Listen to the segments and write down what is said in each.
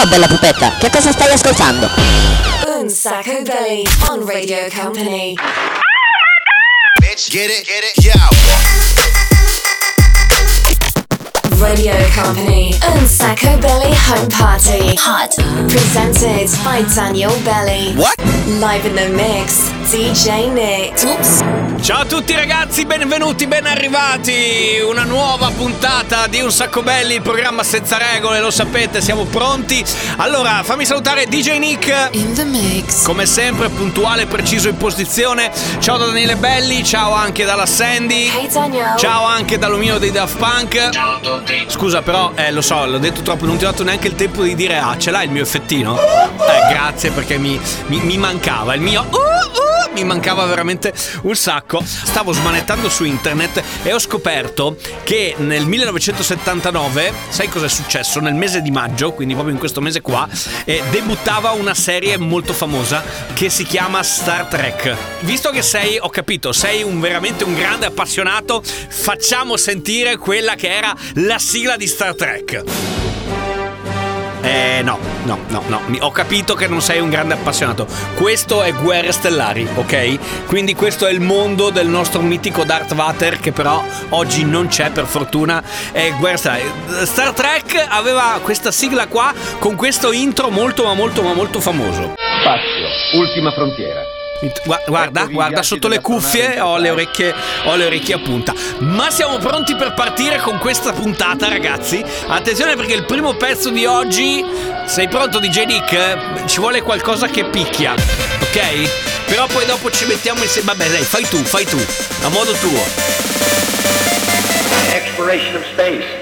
Ciao bella pupetta, che cosa stai ascoltando? Un Sacco Belly on Radio Company. Bitch, get it, get it, yo. Radio Company and Sacco Belly Home Party. Hot. Presented by Daniel Belly. What? Live in the mix, DJ Nick. Oops. Ciao a tutti ragazzi, benvenuti, ben arrivati. Una nuova puntata di Un Sacco Belli, il programma senza regole, lo sapete, siamo pronti. Allora, fammi salutare DJ Nick. In the mix. Come sempre, puntuale preciso in posizione. Ciao da Daniele Belli, ciao anche dalla Sandy. Hey Daniel. Ciao anche dall'omino dei Daft Punk. Ciao a tutti. Scusa, però, eh, lo so, l'ho detto troppo, non ti ho dato neanche il tempo di dire ah, ce l'hai il mio effettino? Eh, grazie perché mi, mi- mi mancava il mio. Uh, uh, mi mancava veramente un sacco. Stavo smanettando su internet e ho scoperto che nel 1979, sai cosa è successo? Nel mese di maggio, quindi proprio in questo mese qua, eh, debuttava una serie molto famosa che si chiama Star Trek. Visto che sei, ho capito, sei un, veramente un grande appassionato, facciamo sentire quella che era la sigla di Star Trek. Eh no, no, no, no, ho capito che non sei un grande appassionato. Questo è Guerre Stellari, ok? Quindi questo è il mondo del nostro mitico Darth Vader che però oggi non c'è per fortuna. È Guerre Stellari. Star Trek aveva questa sigla qua con questo intro molto ma molto ma molto famoso. Spazio, ultima frontiera. Gua- Guarda, Ecco guarda sotto le cuffie ho le orecchie, ho le orecchie a punta. Ma siamo pronti per partire con questa puntata, ragazzi. Attenzione perché il primo pezzo di oggi. Sei pronto, DJ Nick? Ci vuole qualcosa che picchia, ok? Però poi dopo ci mettiamo insieme. Vabbè, dai, fai tu, fai tu, a modo tuo. Exploration of space.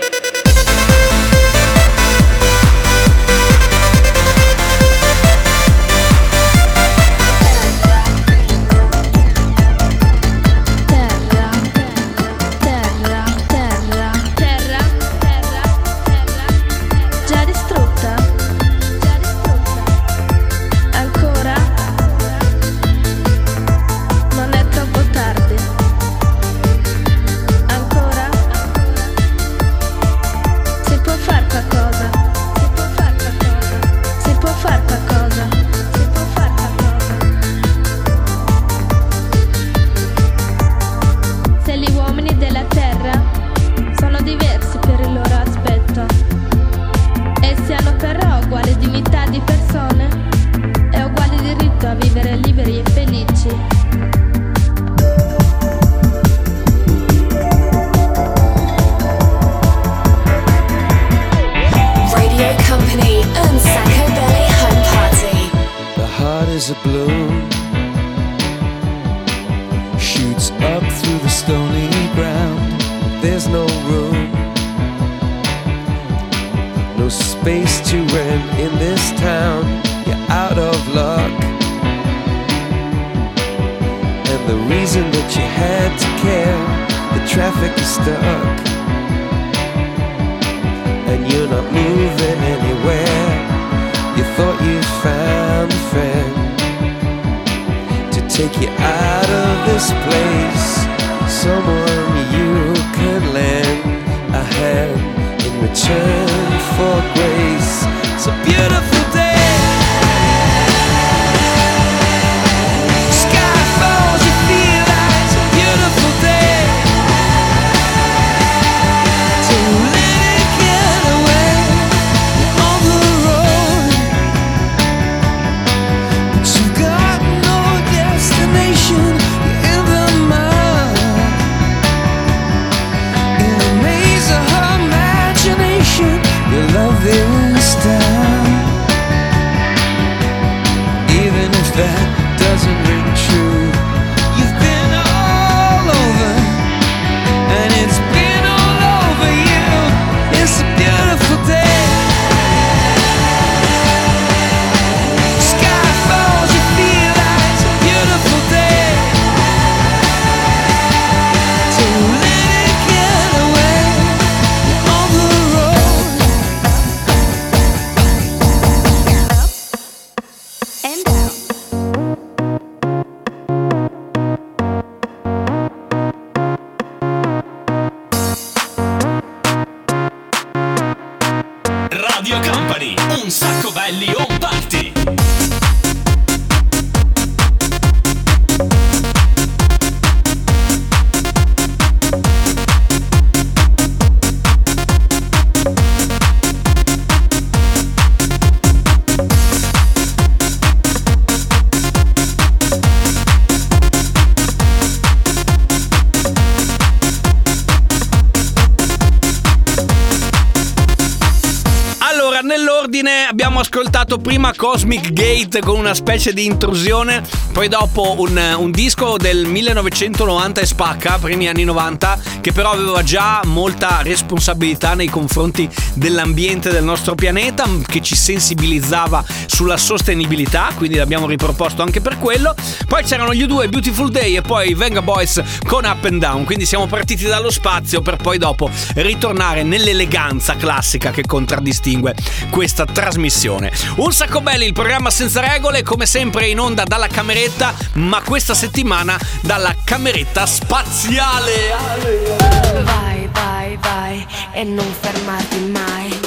Abbiamo ascoltato prima Cosmic Gate con una specie di intrusione, poi dopo un, un disco del 1990 e spacca, primi anni 90, che però aveva già molta responsabilità nei confronti dell'ambiente del nostro pianeta, che ci sensibilizzava sulla sostenibilità, quindi l'abbiamo riproposto anche per quello. Poi c'erano gli U2 Beautiful Day e poi Venga Boys con Up and Down, quindi siamo partiti dallo spazio per poi dopo ritornare nell'eleganza classica che contraddistingue questa trasmissione. Un sacco belli, il programma senza regole, come sempre in onda dalla cameretta, ma questa settimana dalla cameretta spaziale. Vai, vai, vai e non fermarti mai.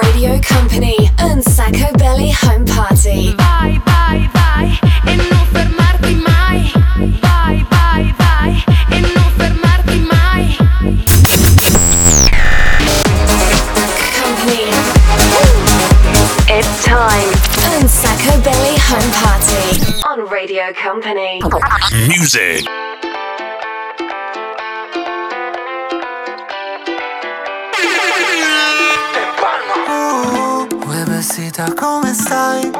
Radio Company and Sacco Belly Home Party. Vai, vai, vai e non fermarti mai. Vai, vai, vai e non fermarti mai. Home Party on Radio Company. Music. Uè vestita come stai?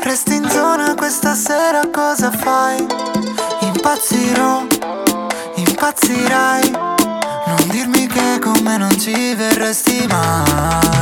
Resti in zona questa sera cosa fai? Impazzirò, impazzirai Non dirmi che con me non ci verresti mai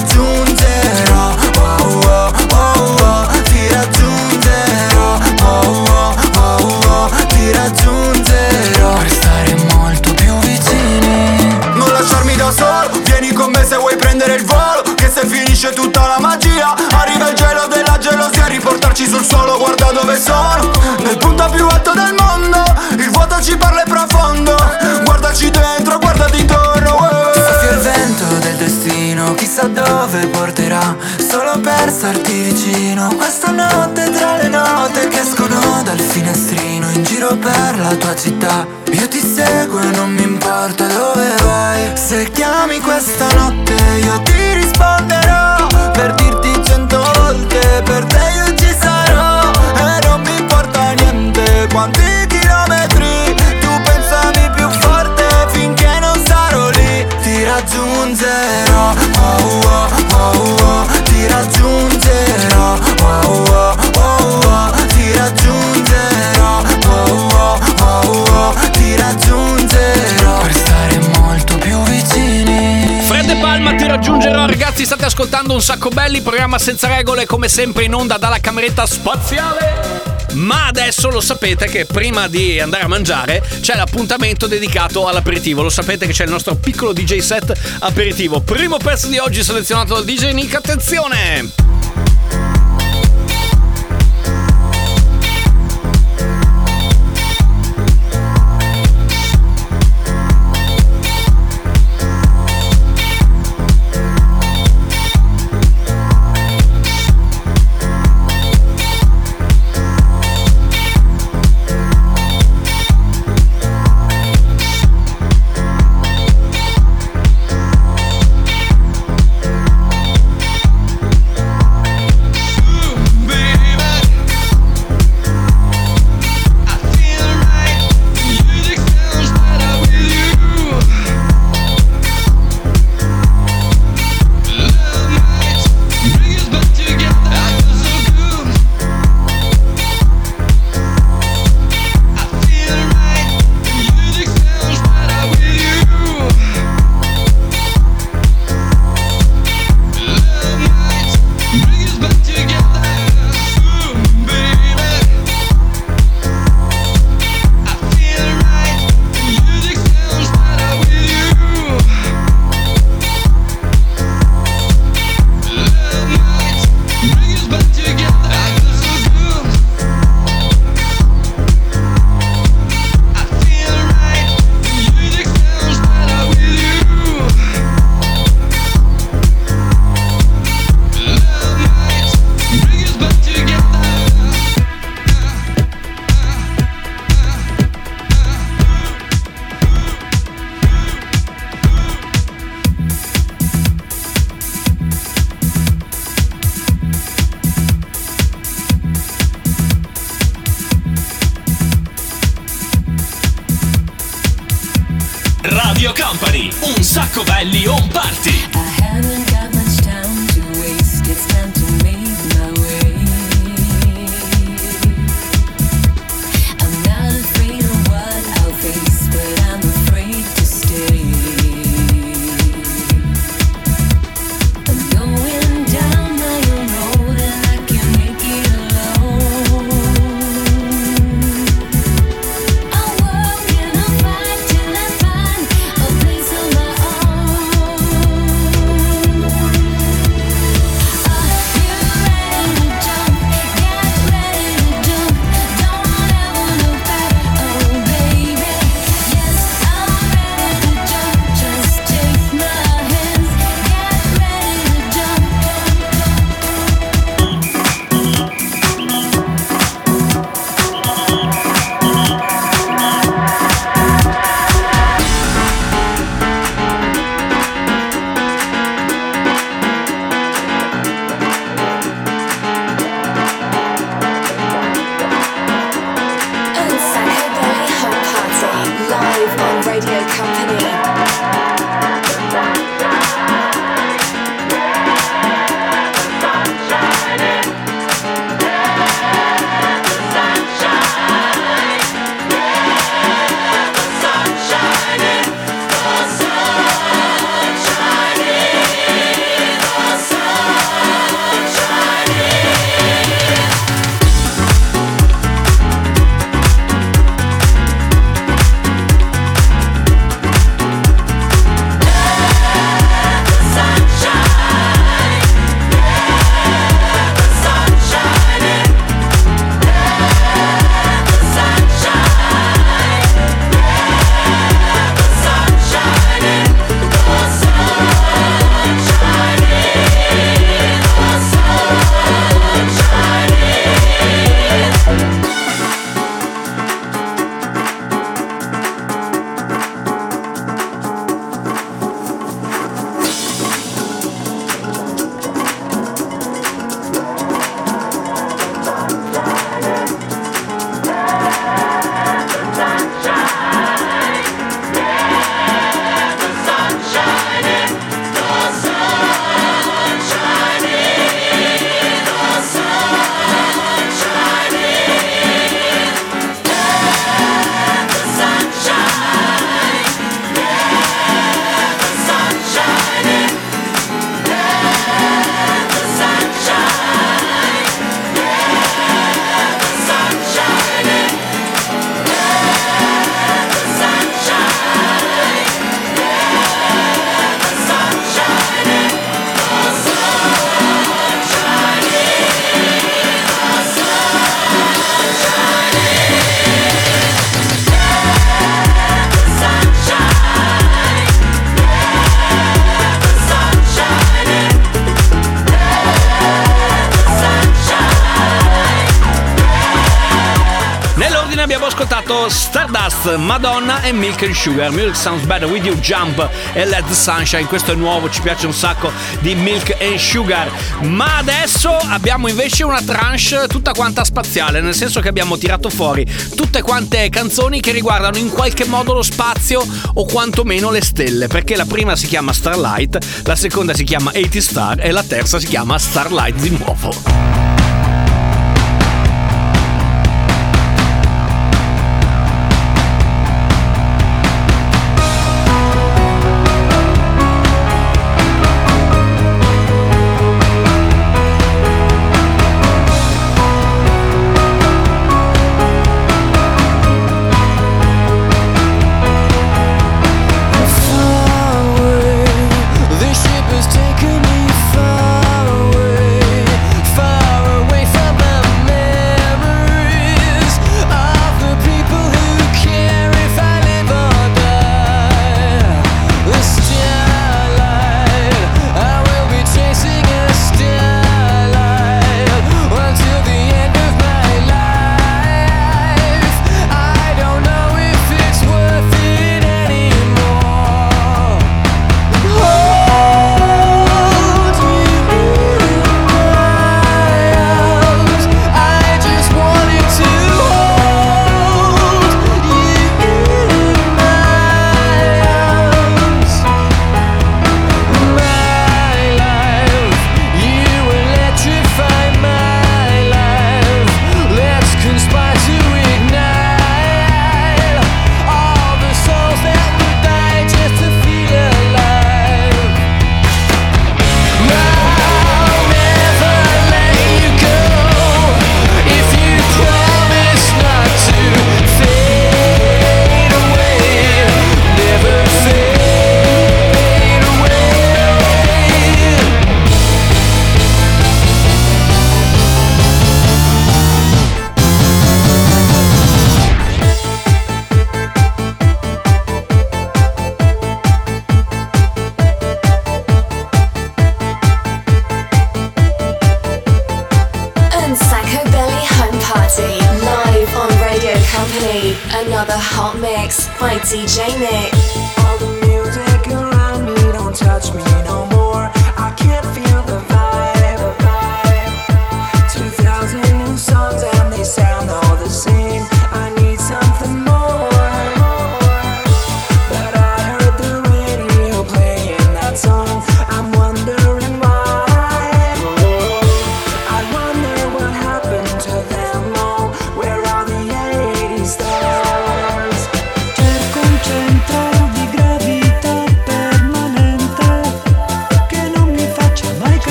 raggiungerò. Oh, oh, oh, oh, Ti raggiungerò. Oh, oh, oh, oh, Ti raggiungerò. Per stare molto più vicini. Non lasciarmi da solo Vieni con me se vuoi prendere il volo Che se finisce tutta la magia Arriva il gelo della gelosia Riportarci sul suolo guarda dove sono. Nel punto più alto del mondo Il vuoto ci parla e profondo. Guardaci dentro, starti vicino. Questa notte tra le note Che escono dal finestrino In giro per la tua città. Io ti seguo e non mi importa dove vai. Se chiami questa notte Io ti state ascoltando un sacco belli programma senza regole come sempre in onda dalla cameretta spaziale ma adesso lo sapete che prima di andare a mangiare c'è l'appuntamento dedicato all'aperitivo. Lo sapete che c'è il nostro piccolo DJ set aperitivo. Primo pezzo di oggi selezionato dal DJ Nick. Attenzione! Belli on party. Stardust, Madonna e Milk and Sugar. Milk Sounds Better With You Jump e the Sunshine. Questo è nuovo, ci piace un sacco di Milk and Sugar. Ma adesso abbiamo invece una tranche tutta quanta spaziale, nel senso che abbiamo tirato fuori tutte quante canzoni che riguardano in qualche modo lo spazio o quantomeno le stelle. Perché la prima si chiama Starlight, la seconda si chiama 80 Star e la terza si chiama Starlight di nuovo.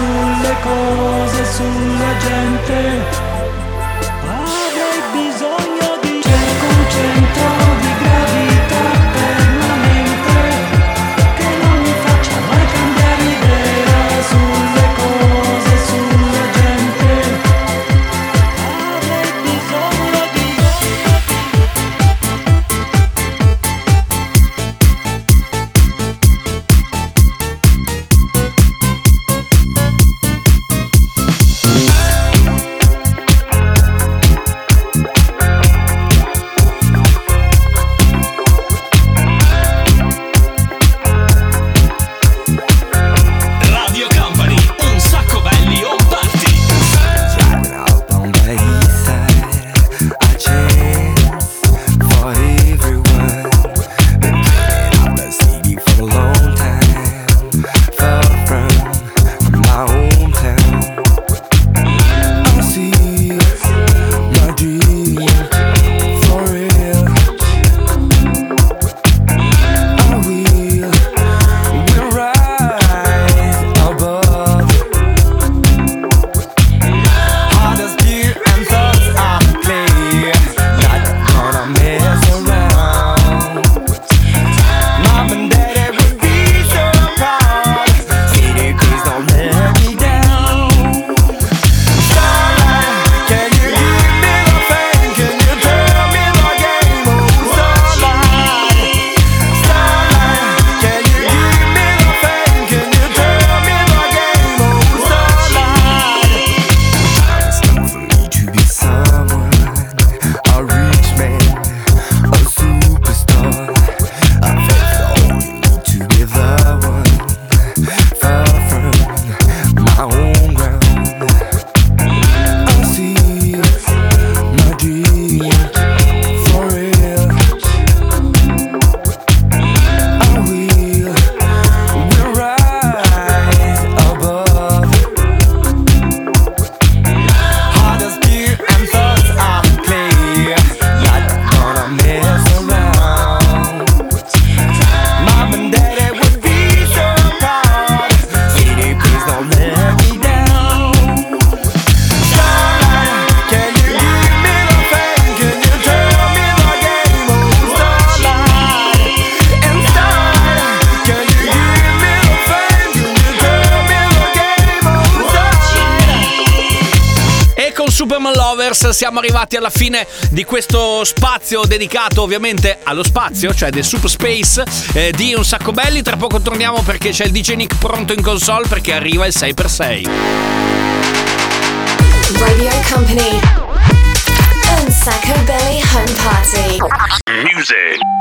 sulle cose, sulla gente. Freedom Lovers, siamo arrivati alla fine di questo spazio dedicato ovviamente allo spazio, cioè del super space eh, di Un Sacco Belli. Tra poco torniamo perché c'è il DJ Nick pronto in console perché arriva il 6x6. Radio Company Un Sacco Belli Home Party Music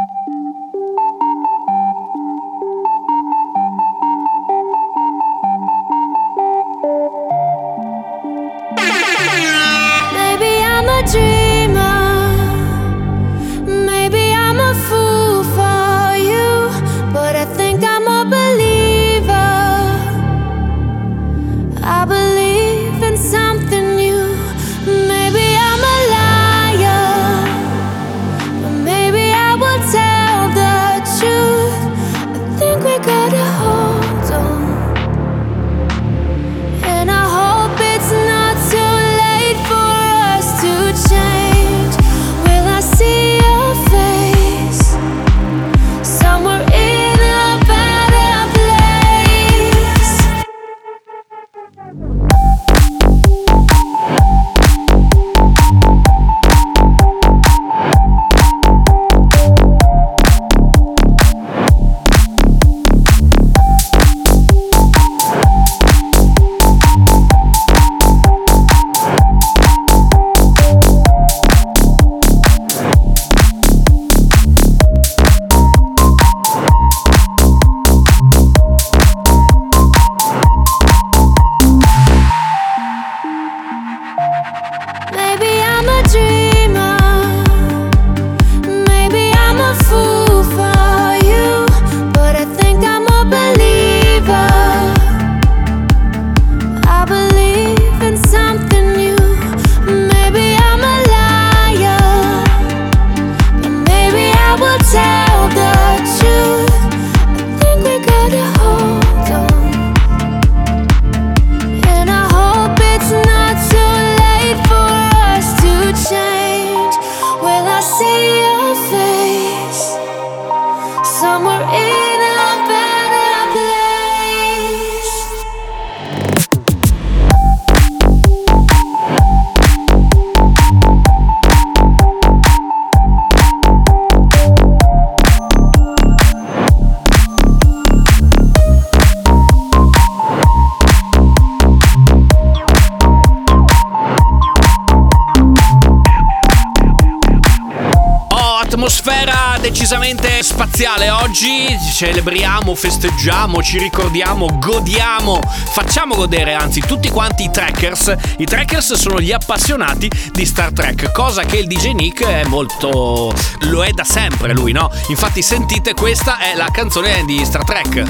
decisamente spaziale oggi. Celebriamo, festeggiamo, ci ricordiamo, godiamo, facciamo godere anzi tutti quanti i trackers. I trackers sono gli appassionati di Star Trek, cosa che il DJ Nick è molto. lo è da sempre lui, no? Infatti, sentite, questa è la canzone di Star Trek.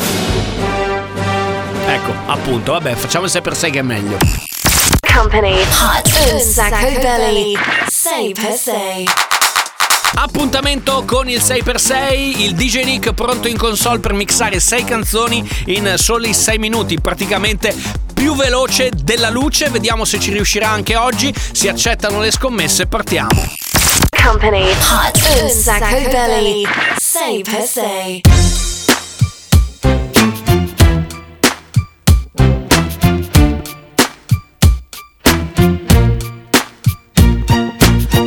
Ecco, appunto, vabbè, facciamo il 6 per 6 che è meglio. Company. Hot. Un sacco belly. Say per say. Appuntamento con il 6x6, il DJ Nick pronto in console per mixare 6 canzoni in soli 6 minuti, praticamente più veloce della luce, vediamo se ci riuscirà anche oggi, si accettano le scommesse, partiamo. Company. Hot. Un sacco belly. Say per say.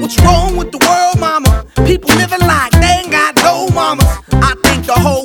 What's wrong with the world, mamas. I think the whole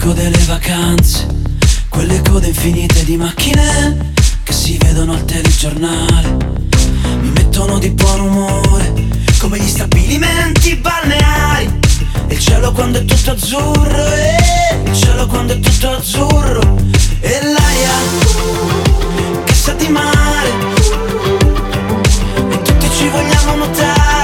Traffico delle vacanze Quelle code infinite di macchine Che si vedono al telegiornale. Mi mettono di buon umore Come gli stabilimenti balneari. E il cielo quando è tutto azzurro eh, Il cielo quando è tutto azzurro. E l'aria Che sa di mare. E tutti ci vogliamo nuotare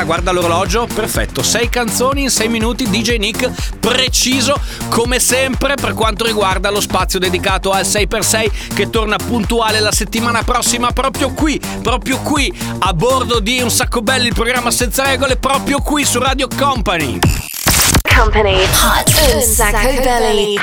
realtà guarda l'orologio, perfetto, 6 canzoni in 6 minuti, DJ Nick preciso come sempre per quanto riguarda lo spazio dedicato al 6x6 che torna puntuale la settimana prossima proprio qui, proprio qui a bordo di Un sacco belli il programma senza regole proprio qui su Radio Company. Company. Hot. Un sacco belli.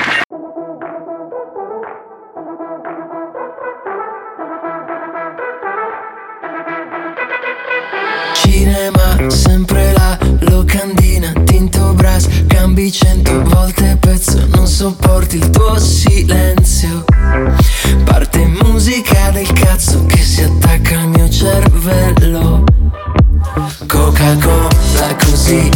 Sempre la locandina, tinto brass Cambi cento volte pezzo Non sopporti il tuo silenzio. Parte musica del cazzo Che si attacca al mio cervello. Coca-Cola così.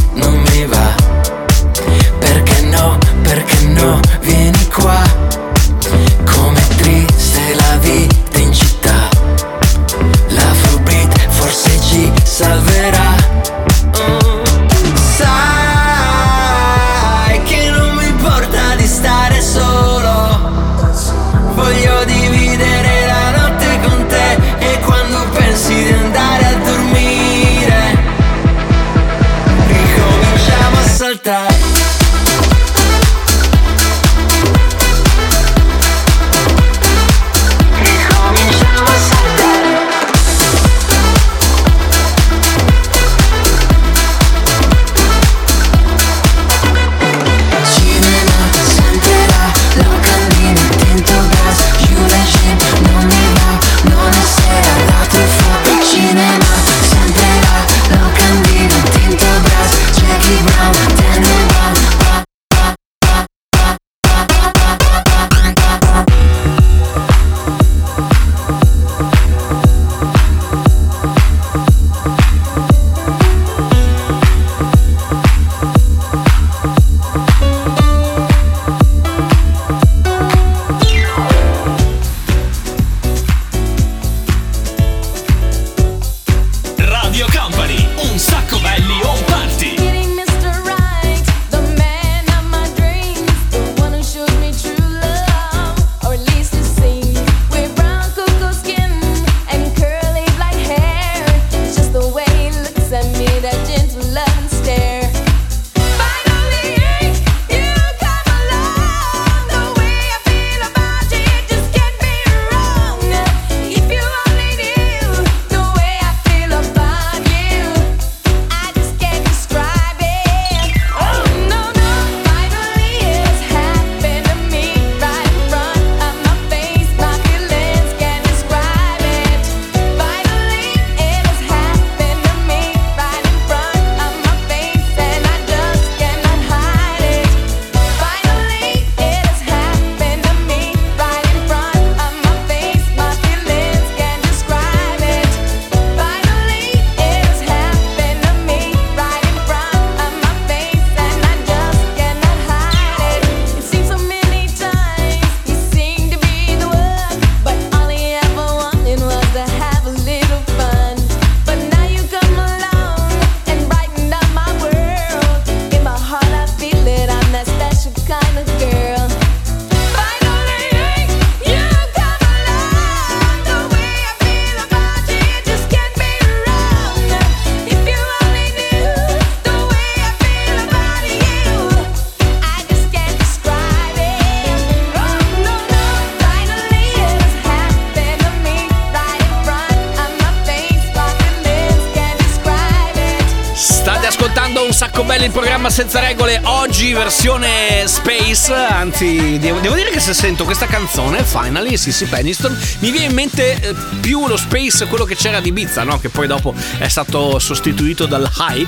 Belli il programma senza regole. Oggi versione Space. Anzi, devo, devo dire che se sento questa canzone, Finally, Sissy Peniston, mi viene in mente eh, più lo Space, quello che c'era di Ibiza, no? Che poi dopo è stato sostituito dal High,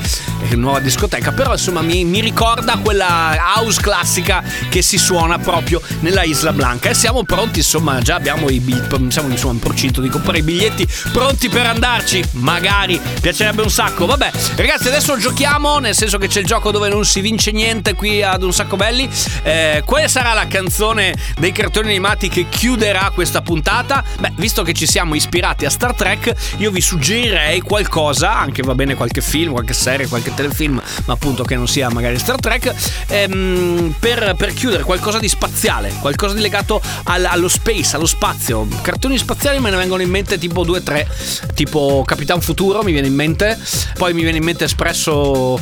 eh, nuova discoteca. Però insomma mi, mi ricorda quella house classica che si suona proprio nella Isla Blanca. E siamo pronti, insomma, già abbiamo i biglietti. Siamo insomma in procinto di comprare i biglietti pronti per andarci. Magari piacerebbe un sacco. Vabbè, ragazzi, adesso giochiamo, nel senso che c'è il gioco dove non si vince niente qui ad un sacco belli. Eh, quale sarà la canzone dei cartoni animati che chiuderà questa puntata? Beh, visto che ci siamo ispirati a Star Trek, io vi suggerirei qualcosa, anche va bene qualche film, qualche serie, qualche telefilm, ma appunto che non sia magari Star Trek, ehm, per, per chiudere qualcosa di spaziale, qualcosa di legato al- allo space, allo spazio. Cartoni spaziali me ne vengono in mente tipo 2-3, tipo Capitan Futuro mi viene in mente, poi mi viene in mente Espresso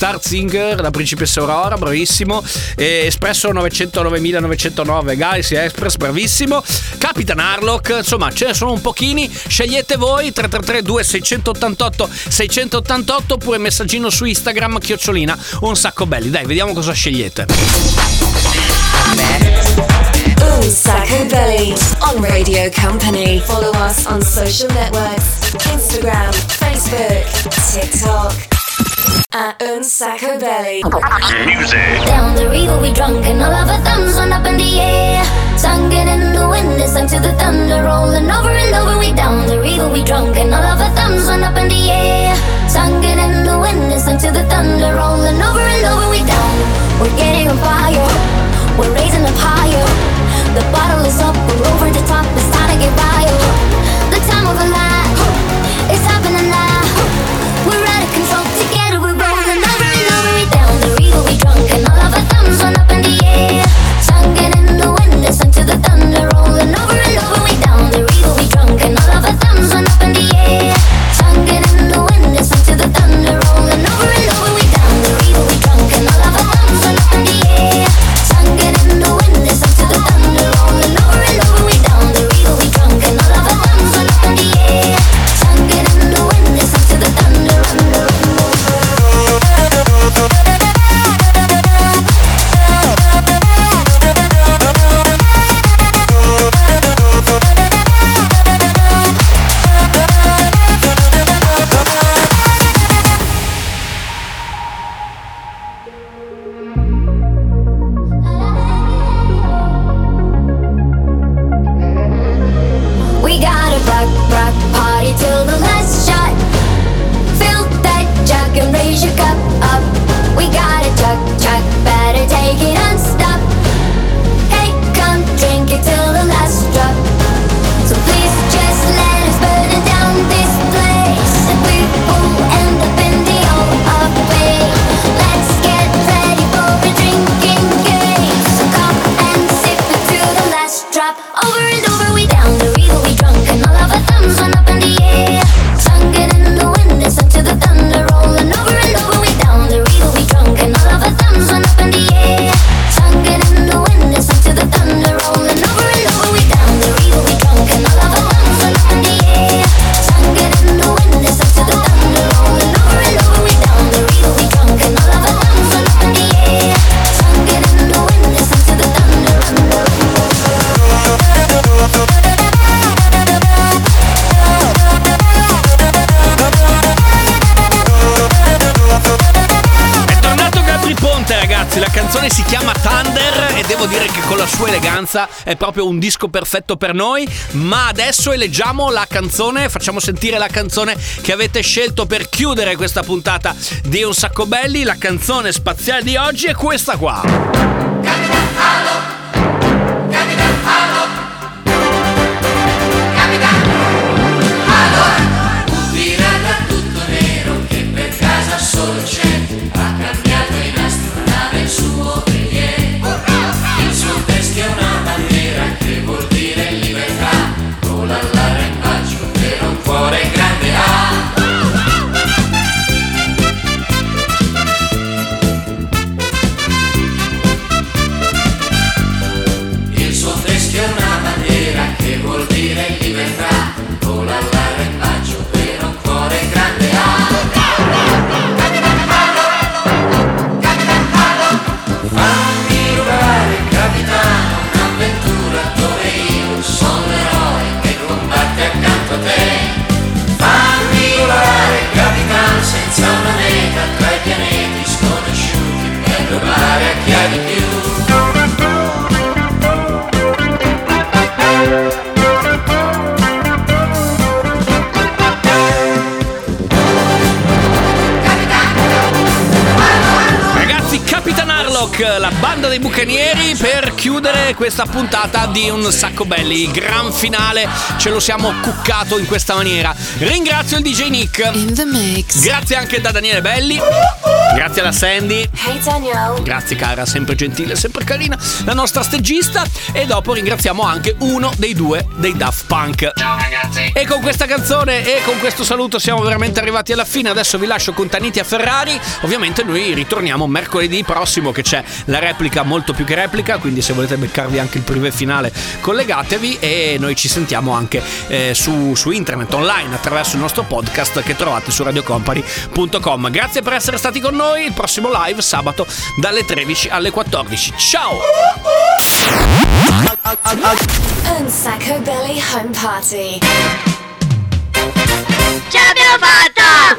Star Singer, la principessa Aurora, bravissimo. E Espresso 900 9909, Galaxy Express, bravissimo. Capitan Harlock, insomma, ce ne sono un pochini. Scegliete voi 333 2688 688 oppure messaggino su Instagram chiocciolina un sacco belli. Dai, vediamo cosa scegliete. Un Sacco Belly on Radio Company. Follow us on social networks Instagram, Facebook, TikTok. At Un Sacco Belly. Down the river we drunk and all of our thumbs went up in the air. Singing in the wind, it's to the thunder rolling over and over. We down the river we drunk and all of our thumbs went up in the air. Singing in the wind, it's to the thunder rolling over and over. We down, we're getting on fire, we're raising up higher. The bottle is up, we're over the top, it's time to get wild. The time of a life, sua eleganza è proprio un disco perfetto per noi. Ma adesso eleggiamo la canzone, facciamo sentire la canzone che avete scelto per chiudere questa puntata di Un Sacco Belli. La canzone spaziale di oggi è questa qua. Nero che per casa la banda dei bucanieri per chiudere questa puntata di Un Sacco Belli. Il gran finale ce lo siamo cuccato in questa maniera. Ringrazio il DJ Nick. Grazie anche da Daniele Belli. Grazie alla Sandy. Hey. Grazie cara, sempre gentile, sempre carina, la nostra stagista. E dopo ringraziamo anche uno dei due dei Daft Punk. Ciao ragazzi. E con questa canzone e con questo saluto siamo veramente arrivati alla fine. Adesso vi lascio con Taniti a Ferrari. Ovviamente noi ritorniamo mercoledì prossimo che c'è la replica molto più che replica, quindi se volete beccarvi anche il privé finale collegatevi e noi ci sentiamo anche eh, su, su, internet, online, attraverso il nostro podcast che trovate su radiocompany.com. Grazie per essere stati con noi, il prossimo live sabato dalle 13 alle 14. Ciao! Sacco Belly Home Party. Ce l'abbiamo fatta!